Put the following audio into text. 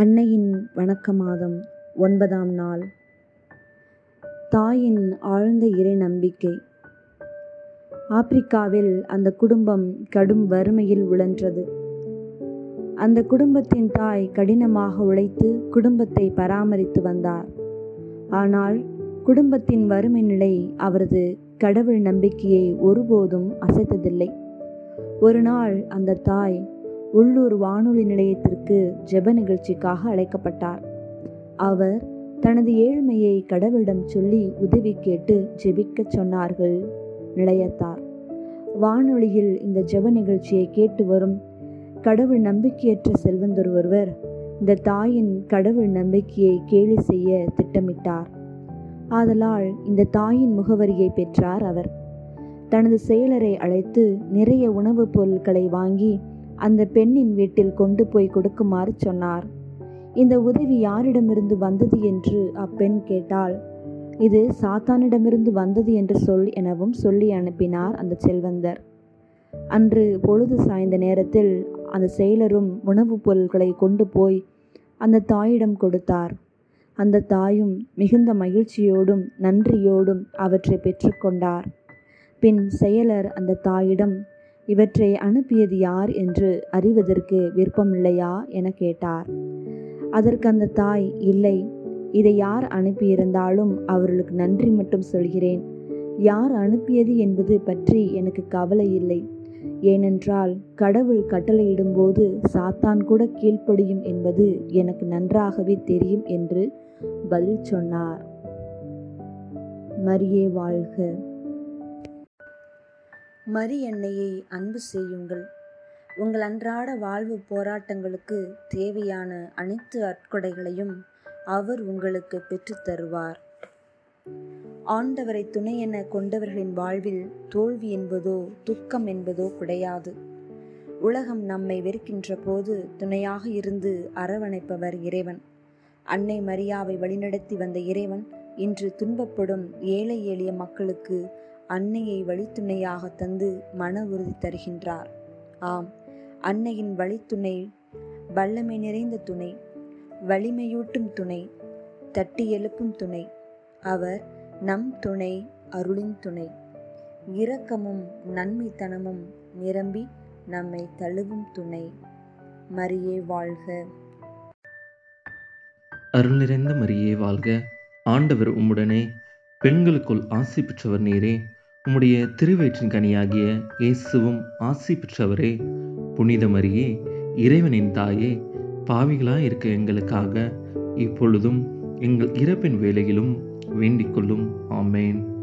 அன்னையின் வணக்க மாதம் ஒன்பதாம் நாள். தாயின் ஆழ்ந்த இறை நம்பிக்கை. ஆப்பிரிக்காவில் அந்த குடும்பம் கடும் வறுமையில் உழன்றது. அந்த குடும்பத்தின் தாய் கடினமாக உழைத்து குடும்பத்தை பராமரித்து வந்தார். ஆனால் குடும்பத்தின் வறுமை நிலை அவரது கடவுள் நம்பிக்கையை ஒருபோதும் அசைத்ததில்லை. ஒரு நாள் அந்த தாய் உள்ளூர் வானொலி நிலையத்திற்கு ஜெப நிகழ்ச்சிக்காக அழைக்கப்பட்டார். அவர் தனது ஏழ்மையை கடவுளிடம் சொல்லி உதவி கேட்டு ஜெபிக்கச் சொன்னார்கள். நிலையத்தார். வானொலியில் இந்த ஜெப நிகழ்ச்சியை கேட்டு வரும் கடவுள் நம்பிக்கையற்ற செல்வந்தர் ஒருவர் இந்த தாயின் கடவுள் நம்பிக்கையை கேலி செய்ய திட்டமிட்டார். ஆதலால் இந்த தாயின் முகவரியை பெற்றார் அவர். தனது செயலரை அழைத்து நிறைய உணவுப் பொருட்களை வாங்கி அந்த பெண்ணின் வீட்டில் கொண்டு போய் கொடுக்குமாறு சொன்னார். இந்த உதவி யாரிடமிருந்து வந்தது என்று அப்பெண் கேட்டால் இது சாத்தானிடமிருந்து வந்தது என்று சொல் எனவும் சொல்லி அனுப்பினார் அந்த செல்வந்தர். அன்று பொழுது சாய்ந்த நேரத்தில் அந்த செயலரும் உணவுப் பொருட்களை கொண்டு போய் அந்த தாயிடம் கொடுத்தார். அந்த தாயும் மிகுந்த மகிழ்ச்சியோடும் நன்றியோடும் அவற்றை பெற்றுக்கொண்டார் பின் செயலர் அந்த தாயிடம் இவற்றை அனுப்பியது யார் என்று அறிவதற்கு விருப்பமில்லையா என கேட்டார். அதற்கு அந்த தாய் இல்லை இதை யார் அனுப்பியிருந்தாலும் அவர்களுக்கு நன்றி மட்டும் சொல்கிறேன். யார் அனுப்பியது என்பது பற்றி எனக்கு கவலை இல்லை. ஏனென்றால் கடவுள் கட்டளையிடும்போது சாத்தான் கூட கீழ்ப்படியும் என்பது எனக்கு நன்றாகவே தெரியும் என்று பதில் சொன்னார். மரியே வாழ்க. மரி எண்ணெயை அன்பு செய்யுங்கள். உங்கள் அன்றாட வாழ்வு போராட்டங்களுக்கு தேவையான அனைத்து அற்கொடைகளையும் அவர் உங்களுக்கு பெற்றுத்தருவார் ஆண்டவரை துணை என கொண்டவர்களின் வாழ்வில் தோல்வி என்பதோ துக்கம் என்பதோ கிடையாது. உலகம் நம்மை வெறுக்கின்ற போது துணையாக இருந்து அரவணைப்பவர் இறைவன். அன்னை மரியாவை வழிநடத்தி வந்த இறைவன் இன்று துன்பப்படும் ஏழை எளிய மக்களுக்கு அன்னையை வழித்துணையாக தந்து மன உறுதி தருகின்றார். ஆம் அன்னையின் வழித்துணை வல்லமை நிறைந்த துணை வலிமையூட்டும் துணை தட்டி எழுப்பும் துணை அவர் நம் துணை அருளின் துணை. இரக்கமும் நன்மைத்தனமும் நிரம்பி நம்மை தழுவும் துணை. மரியே வாழ்க. அருள் நிறைந்த மரியே வாழ்க. ஆண்டவர் உம்முடனே பெண்களுக்குள் ஆசி பெற்றவர் நீரே. உம்முடைய திருவயிற்றின் கனியாகிய இயேசுவும் ஆசி பெற்றவரே புனிதமரியே இறைவனின் தாயே பாவிகளாக இருக்க எங்களுக்காக இப்பொழுதும் எங்கள் இறப்பின் வேலையிலும் வேண்டிக் கொள்ளும். ஆமேன்.